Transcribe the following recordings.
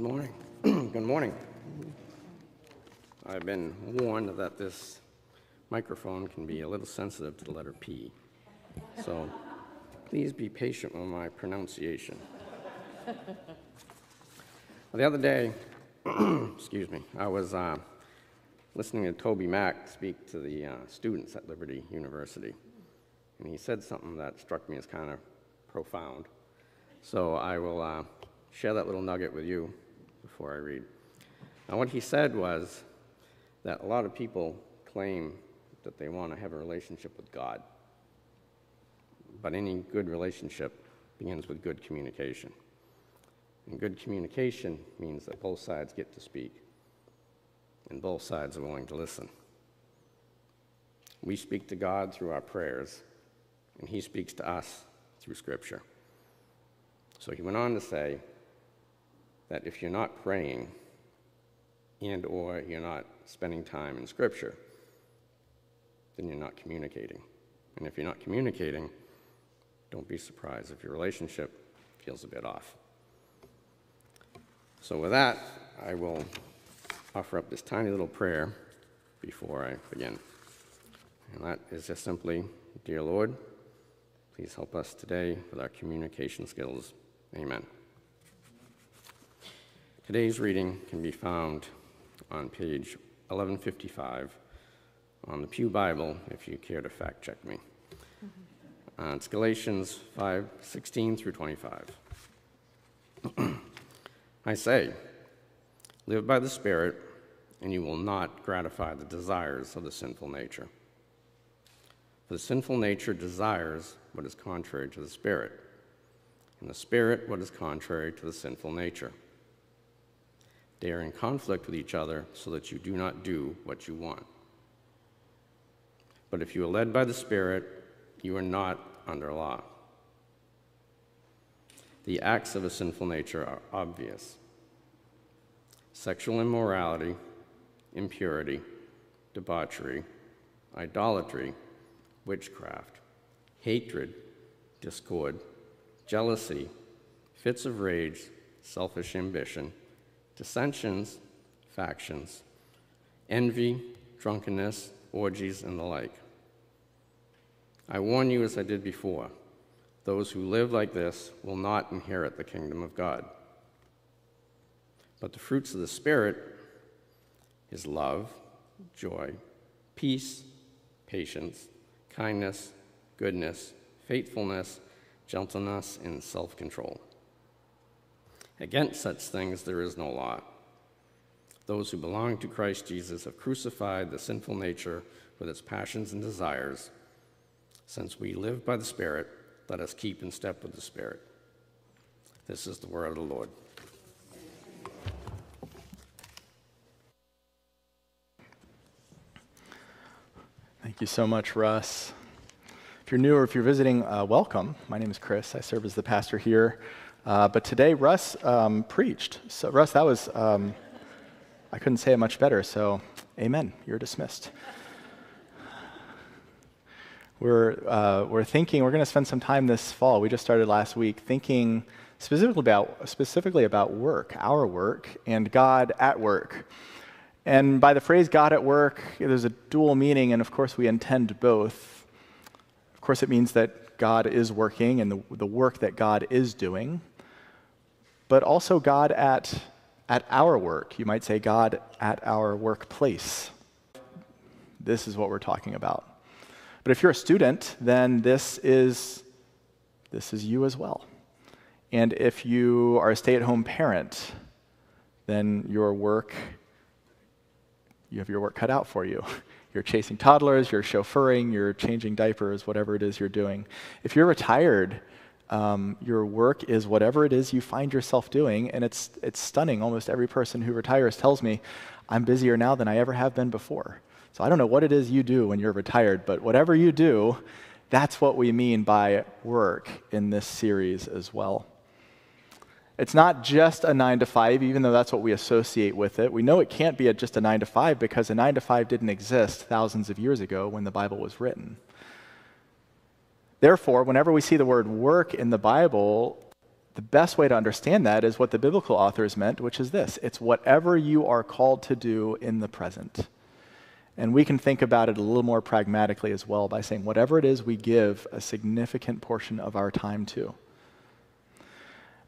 Good morning. Good morning. I've been warned that this microphone can be a little sensitive to the letter P. So please be patient with my pronunciation. the other day, excuse me, I was uh, listening to TobyMac speak to the uh, students at Liberty University, and he said something that struck me as kind of profound. So I will uh, share that little nugget with you before I read. Now, what he said was that a lot of people claim that they want to have a relationship with God, but any good relationship begins with good communication. And good communication means that both sides get to speak, and both sides are willing to listen. We speak to God through our prayers, and He speaks to us through Scripture. So he went on to say that if you're not praying and or you're not spending time in scripture, then you're not communicating. And if you're not communicating, don't be surprised if your relationship feels a bit off. So with that, I will offer up this tiny little prayer before I begin. And that is just simply, Dear Lord, please help us today with our communication skills Amen. Today's reading can be found on page 1155 on the Pew Bible if you care to fact check me. Uh, it's Galatians 5 16 through 25. I say, live by the Spirit, and you will not gratify the desires of the sinful nature. For the sinful nature desires what is contrary to the Spirit and the Spirit what is contrary to the sinful nature. They are in conflict with each other so that you do not do what you want. But if you are led by the Spirit, you are not under law. The acts of a sinful nature are obvious sexual immorality, impurity, debauchery, idolatry, witchcraft, hatred, discord jealousy, fits of rage, selfish ambition, dissensions, factions, envy, drunkenness, orgies, and the like. I warn you, as I did before, those who live like this will not inherit the kingdom of God. But the fruits of the Spirit is love, joy, peace, patience, kindness, goodness, faithfulness, gentleness, and self control. Against such things there is no law. Those who belong to Christ Jesus have crucified the sinful nature with its passions and desires. Since we live by the Spirit, let us keep in step with the Spirit. This is the word of the Lord. Thank you so much, Russ. If you're new or if you're visiting, uh, welcome. My name is Chris. I serve as the pastor here. Uh, but today, Russ um, preached. So, Russ, that was, um, I couldn't say it much better. So, amen. You're dismissed. We're, uh, we're thinking, we're going to spend some time this fall. We just started last week thinking specifically about, specifically about work, our work, and God at work. And by the phrase God at work, there's a dual meaning, and of course, we intend both. Of course, it means that God is working and the, the work that God is doing, but also God at, at our work. You might say God at our workplace. This is what we're talking about. But if you're a student, then this is, this is you as well. And if you are a stay at home parent, then your work, you have your work cut out for you. You're chasing toddlers, you're chauffeuring, you're changing diapers, whatever it is you're doing. If you're retired, um, your work is whatever it is you find yourself doing, and it's, it's stunning. Almost every person who retires tells me, I'm busier now than I ever have been before. So I don't know what it is you do when you're retired, but whatever you do, that's what we mean by work in this series as well. It's not just a nine to five, even though that's what we associate with it. We know it can't be a, just a nine to five because a nine to five didn't exist thousands of years ago when the Bible was written. Therefore, whenever we see the word work in the Bible, the best way to understand that is what the biblical authors meant, which is this it's whatever you are called to do in the present. And we can think about it a little more pragmatically as well by saying whatever it is we give a significant portion of our time to.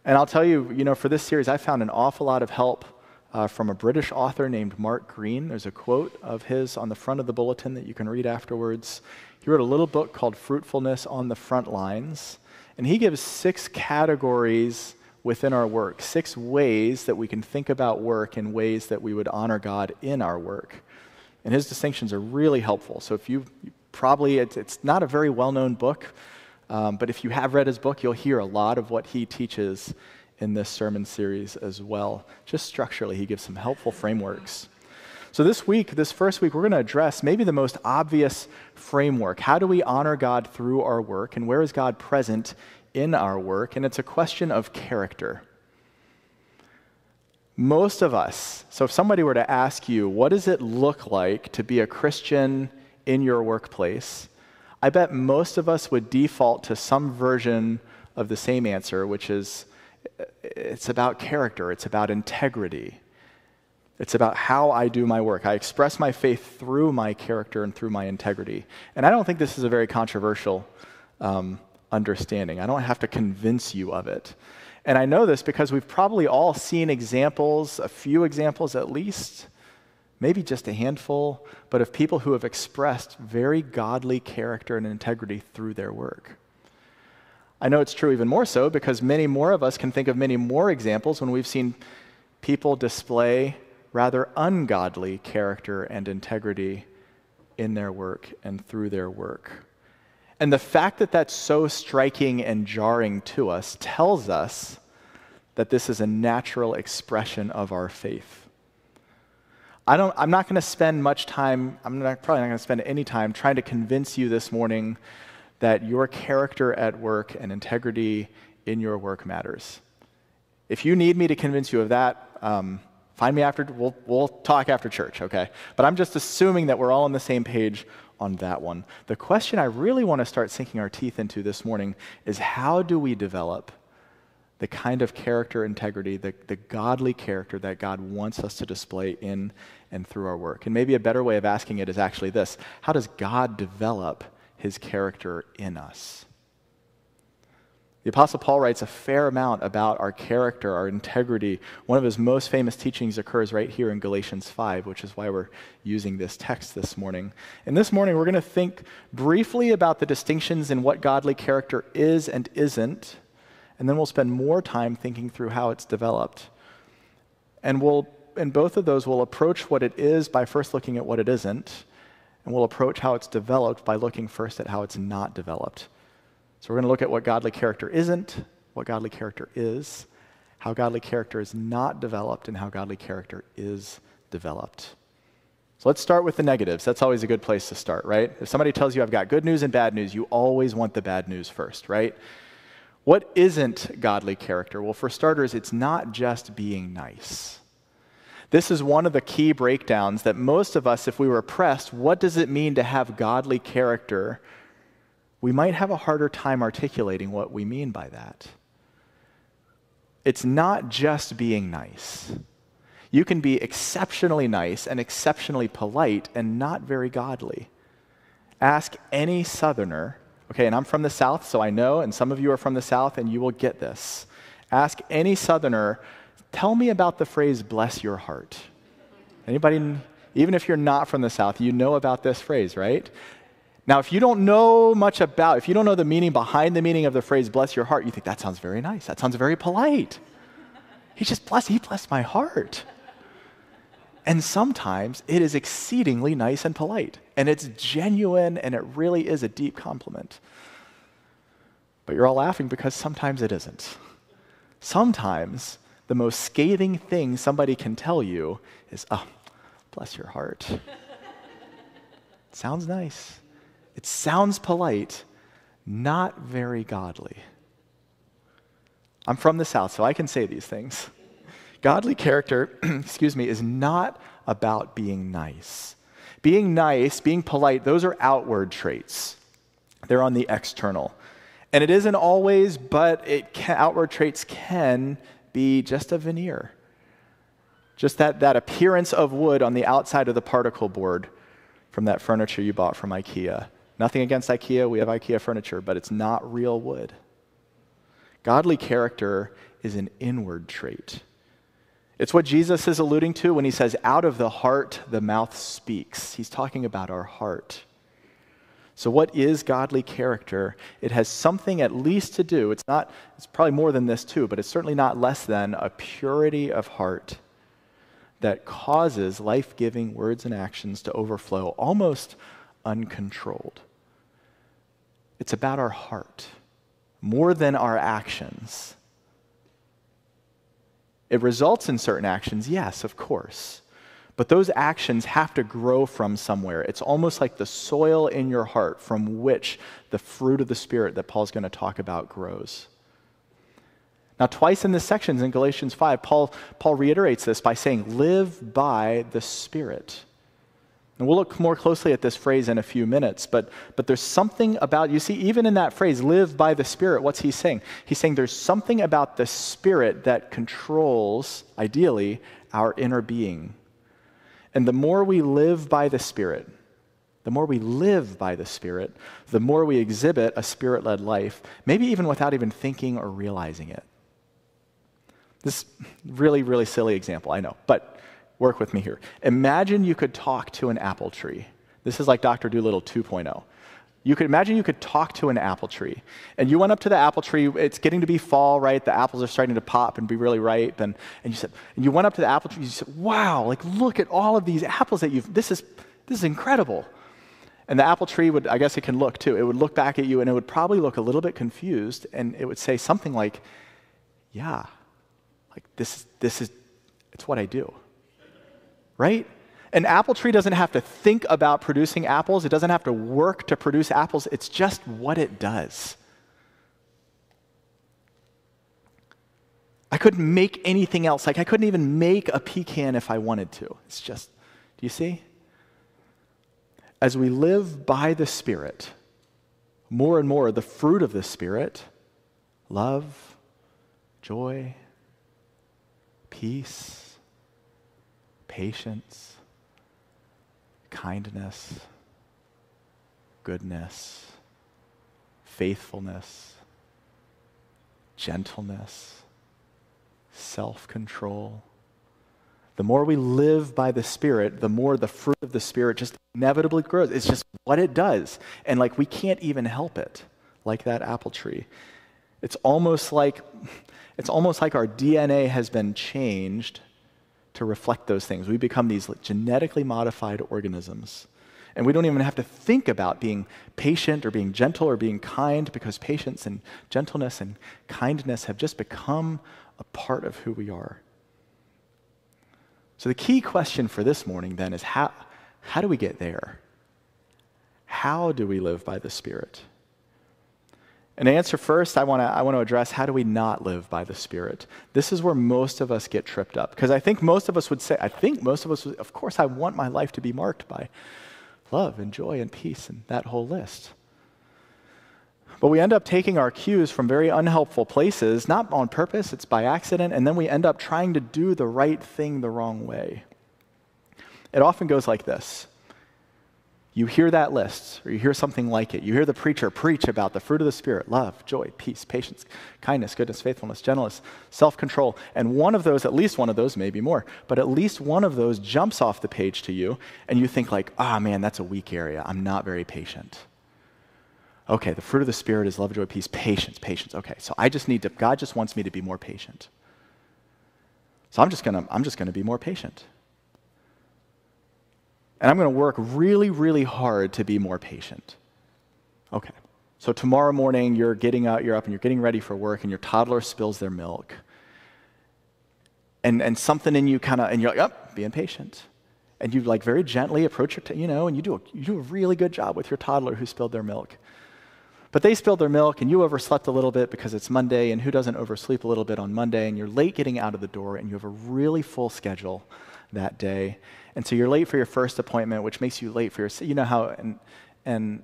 And I'll tell you, you know, for this series, I found an awful lot of help uh, from a British author named Mark Greene. There's a quote of his on the front of the bulletin that you can read afterwards. He wrote a little book called Fruitfulness on the Front Lines. And he gives six categories within our work, six ways that we can think about work in ways that we would honor God in our work. And his distinctions are really helpful. So if you probably, it's, it's not a very well known book, um, but if you have read his book, you'll hear a lot of what he teaches in this sermon series as well. Just structurally, he gives some helpful frameworks. So, this week, this first week, we're going to address maybe the most obvious framework. How do we honor God through our work, and where is God present in our work? And it's a question of character. Most of us, so if somebody were to ask you, what does it look like to be a Christian in your workplace? I bet most of us would default to some version of the same answer, which is it's about character, it's about integrity. It's about how I do my work. I express my faith through my character and through my integrity. And I don't think this is a very controversial um, understanding. I don't have to convince you of it. And I know this because we've probably all seen examples, a few examples at least, maybe just a handful, but of people who have expressed very godly character and integrity through their work. I know it's true even more so because many more of us can think of many more examples when we've seen people display rather ungodly character and integrity in their work and through their work. And the fact that that's so striking and jarring to us tells us that this is a natural expression of our faith. I don't, I'm not going to spend much time, I'm not, probably not going to spend any time trying to convince you this morning that your character at work and integrity in your work matters. If you need me to convince you of that, um, Find me after, we'll, we'll talk after church, okay? But I'm just assuming that we're all on the same page on that one. The question I really want to start sinking our teeth into this morning is how do we develop the kind of character integrity, the, the godly character that God wants us to display in and through our work? And maybe a better way of asking it is actually this How does God develop his character in us? The Apostle Paul writes a fair amount about our character, our integrity. One of his most famous teachings occurs right here in Galatians 5, which is why we're using this text this morning. And this morning, we're going to think briefly about the distinctions in what godly character is and isn't, and then we'll spend more time thinking through how it's developed. And we'll, in both of those, we'll approach what it is by first looking at what it isn't, and we'll approach how it's developed by looking first at how it's not developed. So we're going to look at what godly character isn't, what godly character is, how godly character is not developed, and how godly character is developed. So let's start with the negatives. That's always a good place to start, right? If somebody tells you I've got good news and bad news, you always want the bad news first, right? What isn't godly character? Well, for starters, it's not just being nice. This is one of the key breakdowns that most of us, if we were pressed, what does it mean to have godly character? we might have a harder time articulating what we mean by that. It's not just being nice. You can be exceptionally nice and exceptionally polite and not very godly. Ask any Southerner, okay, and I'm from the South, so I know, and some of you are from the South, and you will get this. Ask any Southerner, tell me about the phrase, bless your heart. Anybody, even if you're not from the South, you know about this phrase, right? Now, if you don't know much about, if you don't know the meaning behind the meaning of the phrase bless your heart, you think that sounds very nice. That sounds very polite. He just blessed, he blessed my heart. And sometimes it is exceedingly nice and polite, and it's genuine, and it really is a deep compliment. But you're all laughing because sometimes it isn't. Sometimes the most scathing thing somebody can tell you is, oh, bless your heart. Sounds nice. It sounds polite, not very godly. I'm from the South, so I can say these things. Godly character, excuse me, is not about being nice. Being nice, being polite, those are outward traits. They're on the external. And it isn't always, but can, outward traits can be just a veneer. Just that, that appearance of wood on the outside of the particle board from that furniture you bought from IKEA. Nothing against IKEA, we have IKEA furniture, but it's not real wood. Godly character is an inward trait. It's what Jesus is alluding to when he says, out of the heart, the mouth speaks. He's talking about our heart. So, what is godly character? It has something at least to do, it's not, it's probably more than this too, but it's certainly not less than a purity of heart that causes life giving words and actions to overflow almost uncontrolled. It's about our heart more than our actions. It results in certain actions, yes, of course. But those actions have to grow from somewhere. It's almost like the soil in your heart from which the fruit of the Spirit that Paul's going to talk about grows. Now, twice in this section in Galatians 5, Paul, Paul reiterates this by saying, Live by the Spirit. And we'll look more closely at this phrase in a few minutes, but, but there's something about, you see, even in that phrase, live by the Spirit, what's he saying? He's saying there's something about the Spirit that controls, ideally, our inner being. And the more we live by the Spirit, the more we live by the Spirit, the more we exhibit a Spirit led life, maybe even without even thinking or realizing it. This really, really silly example, I know, but Work with me here. Imagine you could talk to an apple tree. This is like Dr. Dolittle 2.0. You could imagine you could talk to an apple tree. And you went up to the apple tree, it's getting to be fall, right? The apples are starting to pop and be really ripe. And, and you said, and you went up to the apple tree, you said, Wow, like look at all of these apples that you've this is this is incredible. And the apple tree would, I guess it can look too. It would look back at you and it would probably look a little bit confused, and it would say something like, Yeah, like this is this is it's what I do right? An apple tree doesn't have to think about producing apples, it doesn't have to work to produce apples, it's just what it does. I couldn't make anything else. Like, I couldn't even make a pecan if I wanted to. It's just, do you see? As we live by the Spirit, more and more the fruit of the Spirit love, joy, peace, patience, kindness, goodness, faithfulness, gentleness, self control. The more we live by the Spirit, the more the fruit of the Spirit just inevitably grows. It's just what it does. And like we can't even help it, like that apple tree. It's almost like it's almost like our DNA has been changed to reflect those things. We become these genetically modified organisms. And we don't even have to think about being patient or being gentle or being kind because patience and gentleness and kindness have just become a part of who we are. So, the key question for this morning then is how, how do we get there? How do we live by the Spirit? And to answer first, I want to I address how do we not live by the Spirit? This is where most of us get tripped up. Because I think most of us would say, I think most of us, would, of course, I want my life to be marked by love and joy and peace and that whole list. But we end up taking our cues from very unhelpful places, not on purpose, it's by accident, and then we end up trying to do the right thing the wrong way. It often goes like this you hear that list, or you hear something like it. You hear the preacher preach about the fruit of the Spirit love, joy, peace, patience, kindness, goodness, faithfulness, gentleness, self control. And one of those, at least one of those, maybe more, but at least one of those jumps off the page to you, and you think, like, ah, oh, man, that's a weak area. I'm not very patient. Okay, the fruit of the Spirit is love, joy, peace, patience, patience. Okay, so I just need to, God just wants me to be more patient. So I'm just gonna, I'm just gonna be more patient. And I'm going to work really, really hard to be more patient. Okay. So tomorrow morning, you're getting out, you're up, and you're getting ready for work, and your toddler spills their milk. And, and something in you kind of, and you're like, oh, being patient. And you like very gently approach your, t- you know, and you do, a, you do a really good job with your toddler who spilled their milk. But they spilled their milk, and you overslept a little bit because it's Monday, and who doesn't oversleep a little bit on Monday, and you're late getting out of the door, and you have a really full schedule that day. And so you're late for your first appointment, which makes you late for your, you know how, and, and,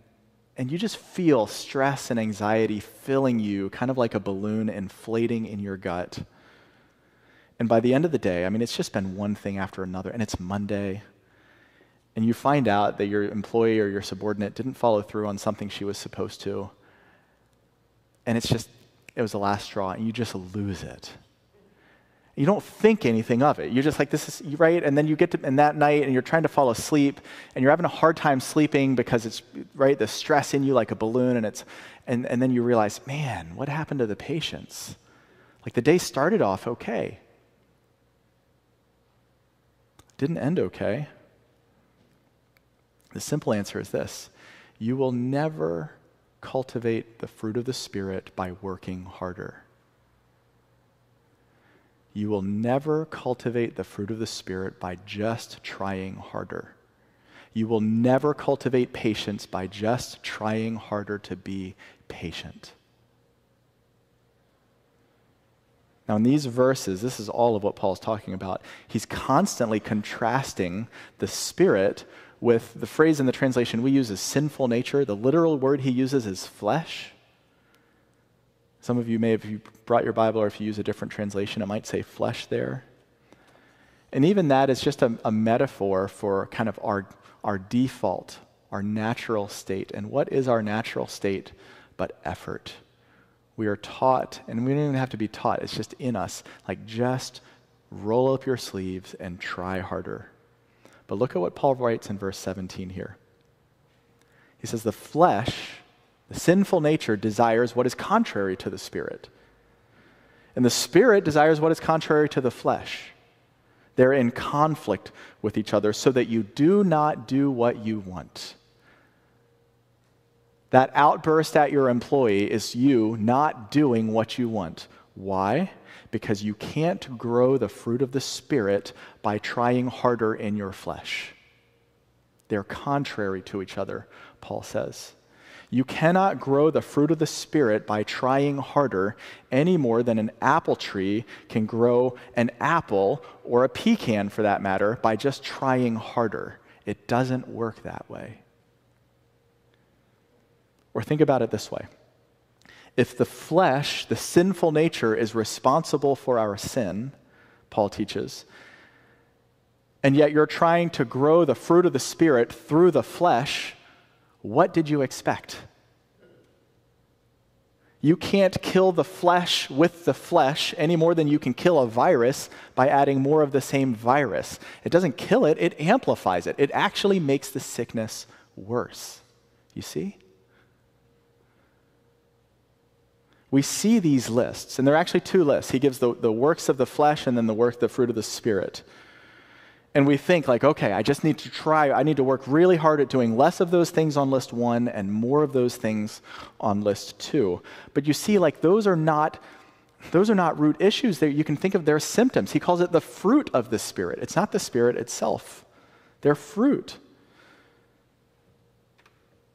and you just feel stress and anxiety filling you, kind of like a balloon inflating in your gut. And by the end of the day, I mean, it's just been one thing after another, and it's Monday, and you find out that your employee or your subordinate didn't follow through on something she was supposed to, and it's just, it was the last straw, and you just lose it. You don't think anything of it. You're just like, this is right. And then you get to, and that night, and you're trying to fall asleep, and you're having a hard time sleeping because it's, right, the stress in you like a balloon, and it's, and, and then you realize, man, what happened to the patience? Like the day started off okay, didn't end okay. The simple answer is this you will never cultivate the fruit of the Spirit by working harder. You will never cultivate the fruit of the Spirit by just trying harder. You will never cultivate patience by just trying harder to be patient. Now, in these verses, this is all of what Paul's talking about. He's constantly contrasting the Spirit with the phrase in the translation we use as sinful nature. The literal word he uses is flesh. Some of you may, if you brought your Bible or if you use a different translation, it might say flesh there. And even that is just a, a metaphor for kind of our, our default, our natural state. And what is our natural state but effort? We are taught, and we don't even have to be taught, it's just in us. Like, just roll up your sleeves and try harder. But look at what Paul writes in verse 17 here. He says, The flesh the sinful nature desires what is contrary to the spirit. And the spirit desires what is contrary to the flesh. They're in conflict with each other so that you do not do what you want. That outburst at your employee is you not doing what you want. Why? Because you can't grow the fruit of the Spirit by trying harder in your flesh. They're contrary to each other, Paul says. You cannot grow the fruit of the Spirit by trying harder any more than an apple tree can grow an apple, or a pecan for that matter, by just trying harder. It doesn't work that way. Or think about it this way if the flesh, the sinful nature, is responsible for our sin, Paul teaches, and yet you're trying to grow the fruit of the Spirit through the flesh, what did you expect? You can't kill the flesh with the flesh any more than you can kill a virus by adding more of the same virus. It doesn't kill it, it amplifies it. It actually makes the sickness worse. You see? We see these lists, and there are actually two lists. He gives the, the works of the flesh and then the work, the fruit of the spirit and we think like okay i just need to try i need to work really hard at doing less of those things on list one and more of those things on list two. But you see like those are not those are not root issues. There you can think of their symptoms. He calls it the fruit of the spirit. It's not the spirit itself. They're fruit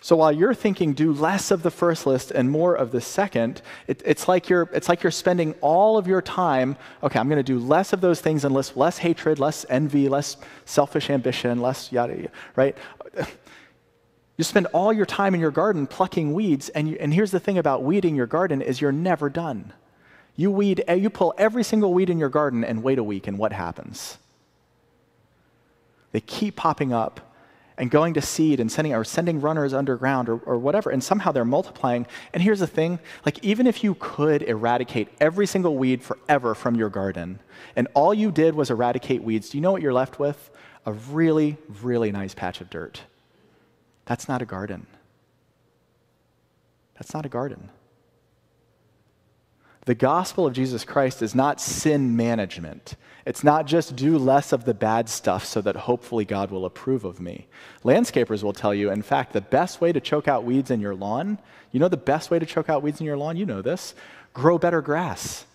so while you're thinking do less of the first list and more of the second, it, it's, like you're, it's like you're spending all of your time, okay, I'm going to do less of those things and less, less hatred, less envy, less selfish ambition, less yada, yada right? You spend all your time in your garden plucking weeds, and, you, and here's the thing about weeding your garden is you're never done. You weed, eh, you pull every single weed in your garden and wait a week, and what happens? They keep popping up and going to seed and sending or sending runners underground or, or whatever and somehow they're multiplying. And here's the thing like even if you could eradicate every single weed forever from your garden and all you did was eradicate weeds do you know what you're left with? A really really nice patch of dirt. That's not a garden. That's not a garden the gospel of Jesus Christ is not sin management. It's not just do less of the bad stuff so that hopefully God will approve of me. Landscapers will tell you, in fact, the best way to choke out weeds in your lawn, you know the best way to choke out weeds in your lawn? You know this. Grow better grass.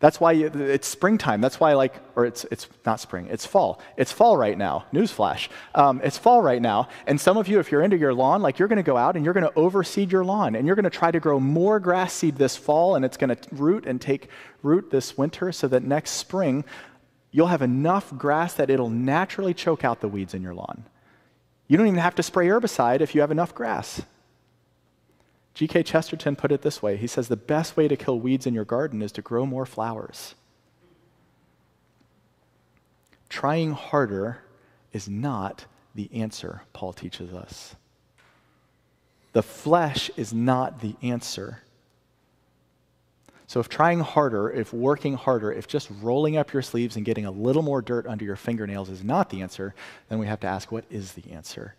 That's why you, it's springtime. That's why, like, or it's, it's not spring, it's fall. It's fall right now. Newsflash. Um, it's fall right now. And some of you, if you're into your lawn, like, you're going to go out and you're going to overseed your lawn and you're going to try to grow more grass seed this fall and it's going to root and take root this winter so that next spring you'll have enough grass that it'll naturally choke out the weeds in your lawn. You don't even have to spray herbicide if you have enough grass. G.K. Chesterton put it this way He says, The best way to kill weeds in your garden is to grow more flowers. Trying harder is not the answer, Paul teaches us. The flesh is not the answer. So, if trying harder, if working harder, if just rolling up your sleeves and getting a little more dirt under your fingernails is not the answer, then we have to ask what is the answer?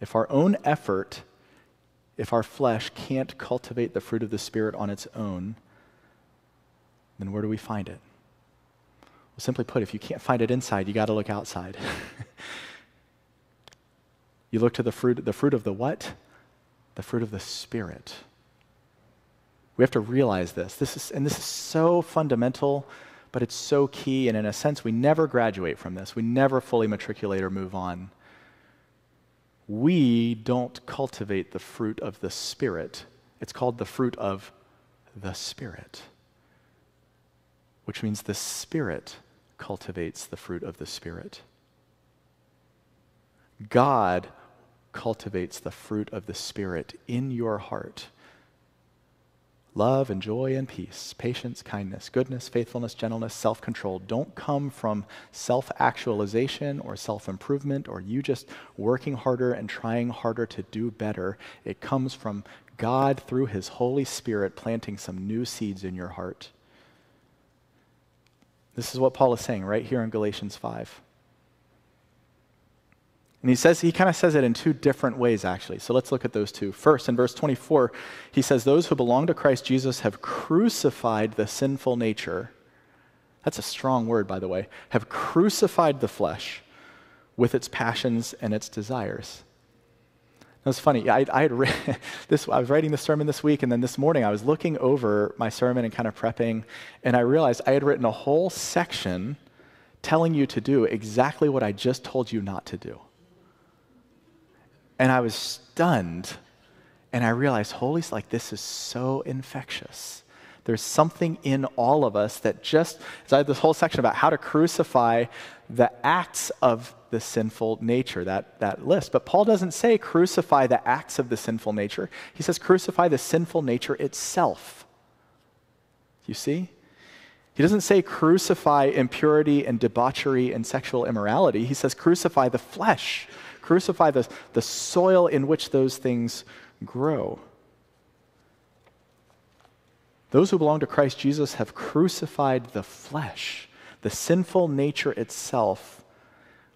If our own effort, if our flesh can't cultivate the fruit of the Spirit on its own, then where do we find it? Well, simply put, if you can't find it inside, you got to look outside. you look to the fruit, the fruit of the what? The fruit of the Spirit. We have to realize this. This is, and this is so fundamental, but it's so key. And in a sense, we never graduate from this. We never fully matriculate or move on. We don't cultivate the fruit of the Spirit. It's called the fruit of the Spirit, which means the Spirit cultivates the fruit of the Spirit. God cultivates the fruit of the Spirit in your heart Love and joy and peace, patience, kindness, goodness, faithfulness, gentleness, self control don't come from self actualization or self improvement or you just working harder and trying harder to do better. It comes from God through His Holy Spirit planting some new seeds in your heart. This is what Paul is saying right here in Galatians 5. And he says he kind of says it in two different ways actually. So let's look at those two. First, in verse 24, he says those who belong to Christ Jesus have crucified the sinful nature. That's a strong word by the way. Have crucified the flesh with its passions and its desires. It was funny. I, I, had re- this, I was writing the sermon this week, and then this morning I was looking over my sermon and kind of prepping, and I realized I had written a whole section telling you to do exactly what I just told you not to do. And I was stunned. And I realized, holy, like this is so infectious. There's something in all of us that just, so I had this whole section about how to crucify the acts of the sinful nature, that, that list. But Paul doesn't say crucify the acts of the sinful nature. He says crucify the sinful nature itself. You see? He doesn't say crucify impurity and debauchery and sexual immorality. He says crucify the flesh Crucify the, the soil in which those things grow. Those who belong to Christ Jesus have crucified the flesh, the sinful nature itself,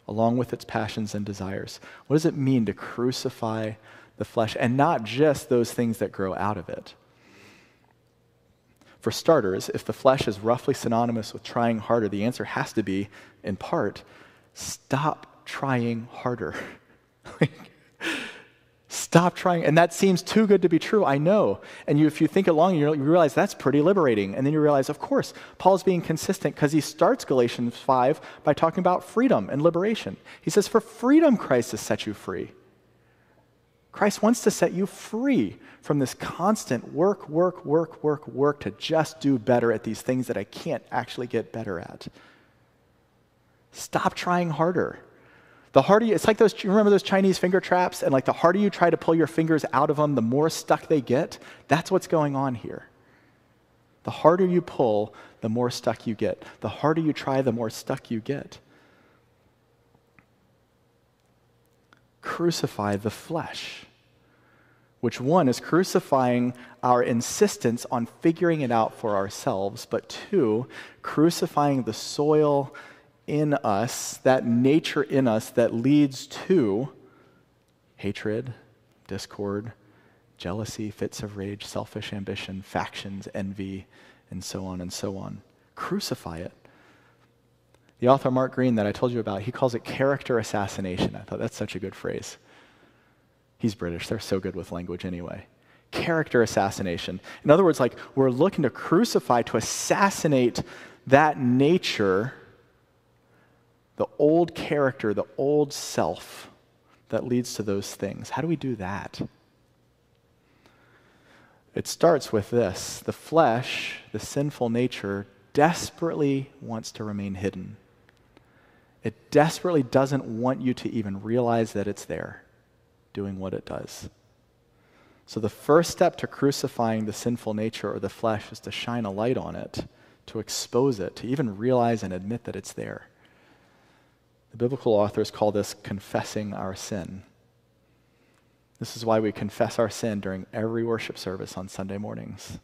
along with its passions and desires. What does it mean to crucify the flesh? And not just those things that grow out of it. For starters, if the flesh is roughly synonymous with trying harder, the answer has to be, in part, stop trying harder. Stop trying. And that seems too good to be true, I know. And you, if you think along, you realize that's pretty liberating. And then you realize, of course, Paul's being consistent because he starts Galatians 5 by talking about freedom and liberation. He says, For freedom, Christ has set you free. Christ wants to set you free from this constant work, work, work, work, work to just do better at these things that I can't actually get better at. Stop trying harder. The harder you, it's like those, you remember those Chinese finger traps? And like the harder you try to pull your fingers out of them, the more stuck they get. That's what's going on here. The harder you pull, the more stuck you get. The harder you try, the more stuck you get. Crucify the flesh, which one is crucifying our insistence on figuring it out for ourselves, but two, crucifying the soil in us, that nature in us that leads to hatred, discord, jealousy, fits of rage, selfish ambition, factions, envy, and so on and so on. Crucify it. The author Mark Greene that I told you about, he calls it character assassination. I thought that's such a good phrase. He's British, they're so good with language anyway. Character assassination. In other words, like we're looking to crucify, to assassinate that nature the old character, the old self that leads to those things. How do we do that? It starts with this the flesh, the sinful nature, desperately wants to remain hidden. It desperately doesn't want you to even realize that it's there, doing what it does. So, the first step to crucifying the sinful nature or the flesh is to shine a light on it, to expose it, to even realize and admit that it's there. The biblical authors call this confessing our sin. This is why we confess our sin during every worship service on Sunday mornings.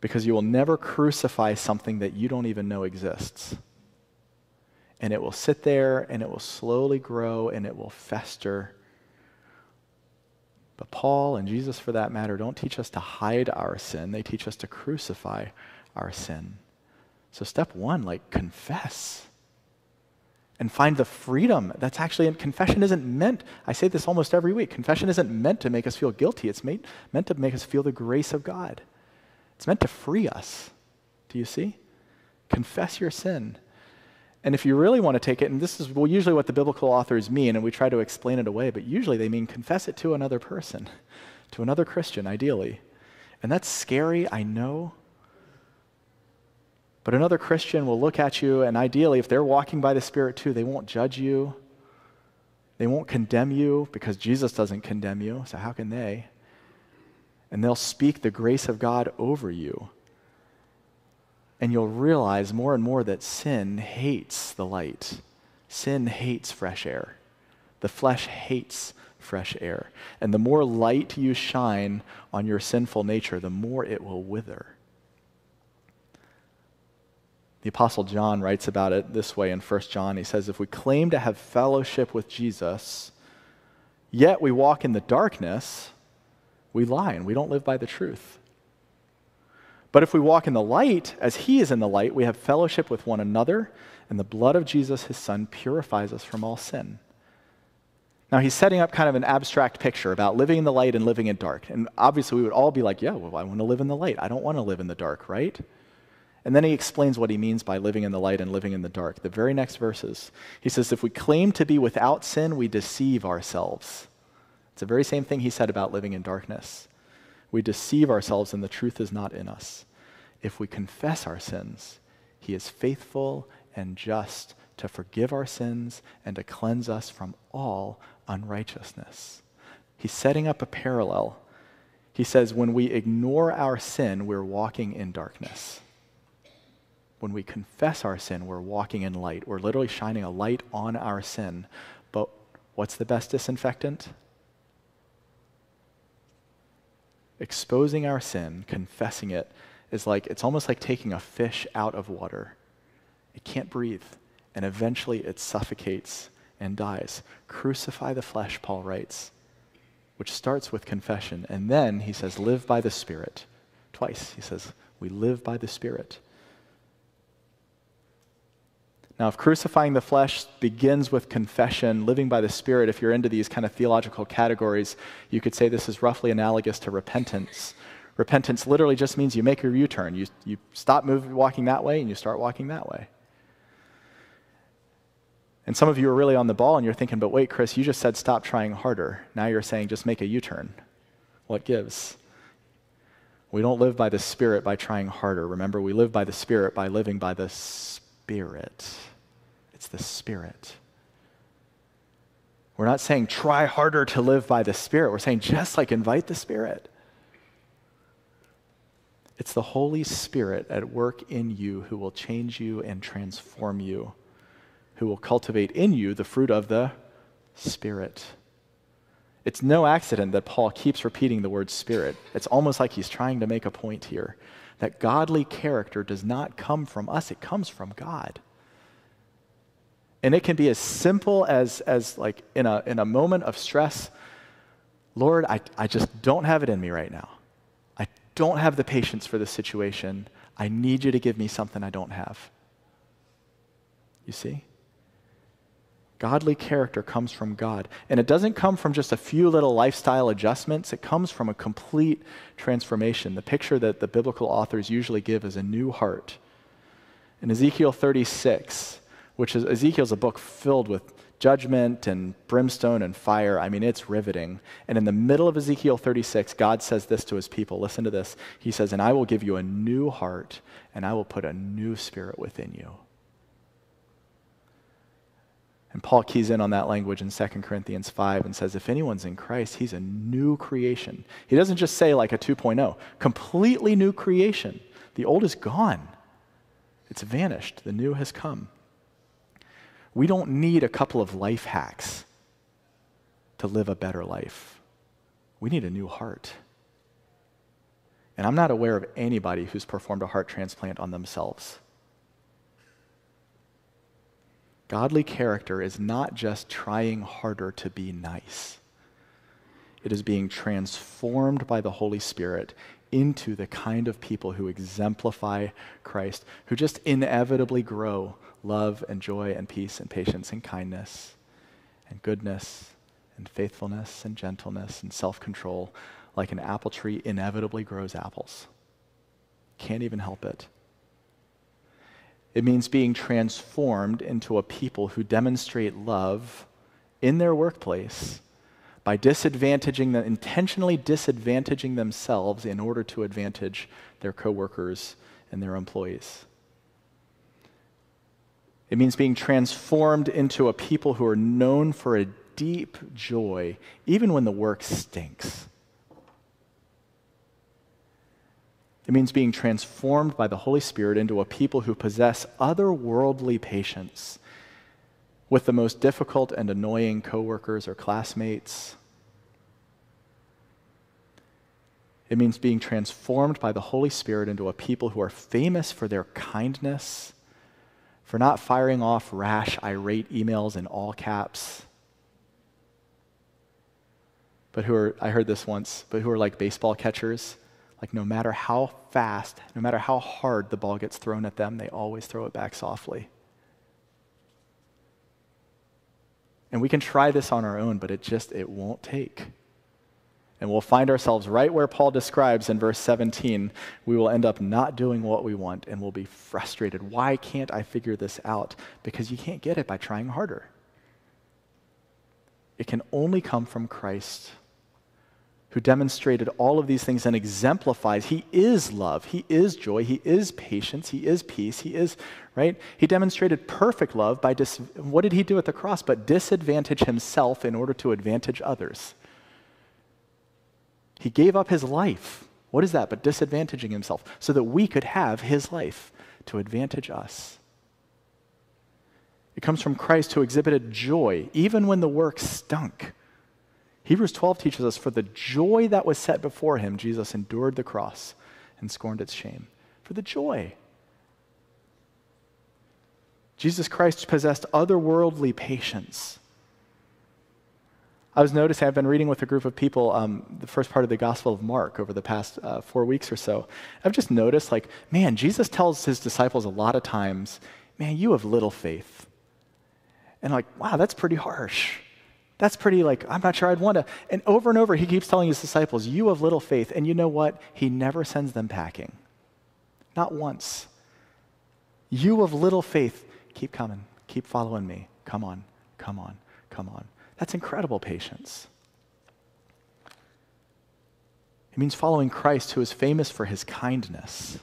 Because you will never crucify something that you don't even know exists. And it will sit there and it will slowly grow and it will fester but Paul and Jesus, for that matter, don't teach us to hide our sin, they teach us to crucify our sin. So, step one, like confess and find the freedom that's actually in confession isn't meant i say this almost every week confession isn't meant to make us feel guilty it's made, meant to make us feel the grace of god it's meant to free us do you see confess your sin and if you really want to take it, and this is well, usually what the biblical authors mean, and we try to explain it away, but usually they mean confess it to another person, to another Christian, ideally. And that's scary, I know. But another Christian will look at you, and ideally, if they're walking by the Spirit too, they won't judge you. They won't condemn you because Jesus doesn't condemn you, so how can they? And they'll speak the grace of God over you and you'll realize more and more that sin hates the light. Sin hates fresh air. The flesh hates fresh air. And the more light you shine on your sinful nature, the more it will wither. The Apostle John writes about it this way in 1 John. He says, If we claim to have fellowship with Jesus, yet we walk in the darkness, we lie and we don't live by the truth. But if we walk in the light, as he is in the light, we have fellowship with one another, and the blood of Jesus, his son, purifies us from all sin. Now, he's setting up kind of an abstract picture about living in the light and living in dark. And obviously, we would all be like, yeah, well, I want to live in the light. I don't want to live in the dark, right? And then he explains what he means by living in the light and living in the dark. The very next verses, he says, if we claim to be without sin, we deceive ourselves. It's the very same thing he said about living in darkness we deceive ourselves and the truth is not in us. If we confess our sins, he is faithful and just to forgive our sins and to cleanse us from all unrighteousness. He's setting up a parallel. He says, when we ignore our sin, we're walking in darkness. When we confess our sin, we're walking in light. We're literally shining a light on our sin. But what's the best disinfectant? exposing our sin, confessing it, is like it's almost like taking a fish out of water. It can't breathe, and eventually it suffocates and dies. Crucify the flesh, Paul writes, which starts with confession. And then he says, live by the Spirit. Twice he says, we live by the Spirit. Now, if crucifying the flesh begins with confession, living by the Spirit, if you're into these kind of theological categories, you could say this is roughly analogous to repentance. Repentance literally just means you make a U turn. You, you stop moving, walking that way and you start walking that way. And some of you are really on the ball and you're thinking, but wait, Chris, you just said stop trying harder. Now you're saying just make a U turn. What gives? We don't live by the Spirit by trying harder. Remember, we live by the Spirit by living by the Spirit. It's the Spirit. We're not saying try harder to live by the Spirit. We're saying just like invite the Spirit. It's the Holy Spirit at work in you who will change you and transform you, who will cultivate in you the fruit of the Spirit. It's no accident that Paul keeps repeating the word Spirit. It's almost like he's trying to make a point here that godly character does not come from us, it comes from God. And it can be as simple as, as like in a, in a moment of stress, Lord, I, I just don't have it in me right now. I don't have the patience for this situation. I need you to give me something I don't have. You see? Godly character comes from God. And it doesn't come from just a few little lifestyle adjustments, it comes from a complete transformation. The picture that the biblical authors usually give is a new heart. In Ezekiel 36, which is Ezekiel's a book filled with judgment and brimstone and fire. I mean, it's riveting. And in the middle of Ezekiel 36, God says this to his people. Listen to this. He says, And I will give you a new heart, and I will put a new spirit within you. And Paul keys in on that language in 2 Corinthians 5 and says, if anyone's in Christ, he's a new creation. He doesn't just say like a 2.0, completely new creation. The old is gone, it's vanished, the new has come. We don't need a couple of life hacks to live a better life. We need a new heart. And I'm not aware of anybody who's performed a heart transplant on themselves. Godly character is not just trying harder to be nice, it is being transformed by the Holy Spirit into the kind of people who exemplify Christ, who just inevitably grow love and joy and peace and patience and kindness and goodness and faithfulness and gentleness and self control, like an apple tree inevitably grows apples. Can't even help it. It means being transformed into a people who demonstrate love in their workplace by disadvantaging them, intentionally disadvantaging themselves in order to advantage their coworkers and their employees. It means being transformed into a people who are known for a deep joy, even when the work stinks. It means being transformed by the Holy Spirit into a people who possess otherworldly patience with the most difficult and annoying coworkers or classmates. It means being transformed by the Holy Spirit into a people who are famous for their kindness, for not firing off rash, irate emails in all caps, but who are, I heard this once, but who are like baseball catchers like, no matter how fast, no matter how hard the ball gets thrown at them, they always throw it back softly. And we can try this on our own, but it just, it won't take. And we'll find ourselves right where Paul describes in verse 17. We will end up not doing what we want and we'll be frustrated. Why can't I figure this out? Because you can't get it by trying harder. It can only come from Christ who demonstrated all of these things and exemplifies he is love, he is joy, he is patience, he is peace, he is, right? He demonstrated perfect love by dis- what did he do at the cross but disadvantage himself in order to advantage others? He gave up his life. What is that but disadvantaging himself so that we could have his life to advantage us? It comes from Christ who exhibited joy even when the work stunk Hebrews 12 teaches us for the joy that was set before him, Jesus endured the cross and scorned its shame. For the joy. Jesus Christ possessed otherworldly patience. I was noticing, I've been reading with a group of people um, the first part of the Gospel of Mark over the past uh, four weeks or so. I've just noticed, like, man, Jesus tells his disciples a lot of times, man, you have little faith. And, like, wow, that's pretty harsh. That's pretty like, I'm not sure I'd want to. And over and over, he keeps telling his disciples, You have little faith. And you know what? He never sends them packing. Not once. You of little faith, keep coming. Keep following me. Come on, come on, come on. That's incredible patience. It means following Christ, who is famous for his kindness.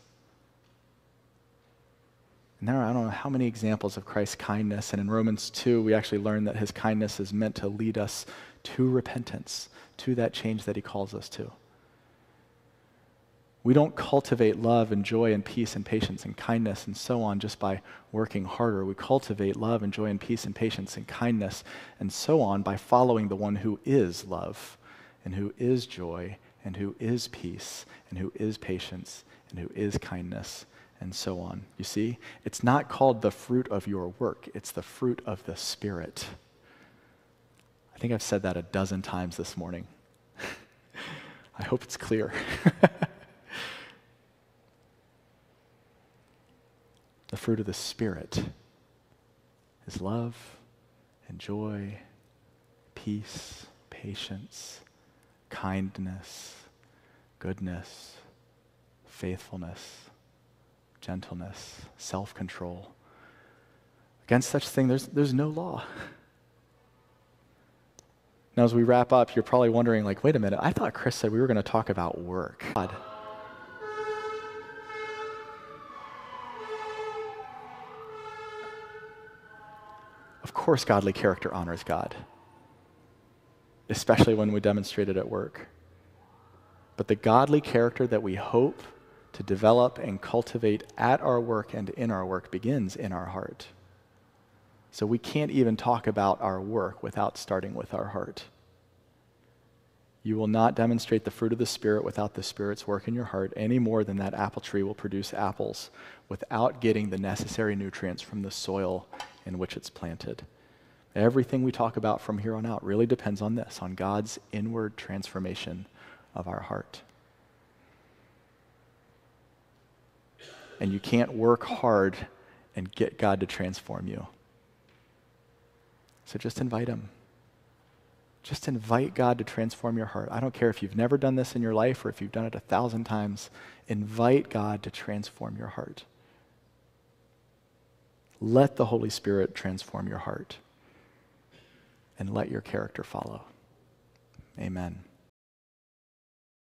And there are, I don't know how many examples of Christ's kindness. And in Romans 2, we actually learn that his kindness is meant to lead us to repentance, to that change that he calls us to. We don't cultivate love and joy and peace and patience and kindness and so on just by working harder. We cultivate love and joy and peace and patience and kindness and so on by following the one who is love and who is joy and who is peace and who is patience and who is kindness and so on. You see, it's not called the fruit of your work, it's the fruit of the Spirit. I think I've said that a dozen times this morning. I hope it's clear. the fruit of the Spirit is love and joy, peace, patience, kindness, goodness, faithfulness gentleness, self control. Against such thing, there's, there's no law. Now, as we wrap up, you're probably wondering, like, wait a minute, I thought Chris said we were going to talk about work. God. Of course, godly character honors God, especially when we demonstrate it at work. But the godly character that we hope to develop and cultivate at our work and in our work begins in our heart. So we can't even talk about our work without starting with our heart. You will not demonstrate the fruit of the Spirit without the Spirit's work in your heart any more than that apple tree will produce apples without getting the necessary nutrients from the soil in which it's planted. Everything we talk about from here on out really depends on this, on God's inward transformation of our heart. And you can't work hard and get God to transform you. So just invite Him. Just invite God to transform your heart. I don't care if you've never done this in your life or if you've done it a thousand times. Invite God to transform your heart. Let the Holy Spirit transform your heart and let your character follow. Amen.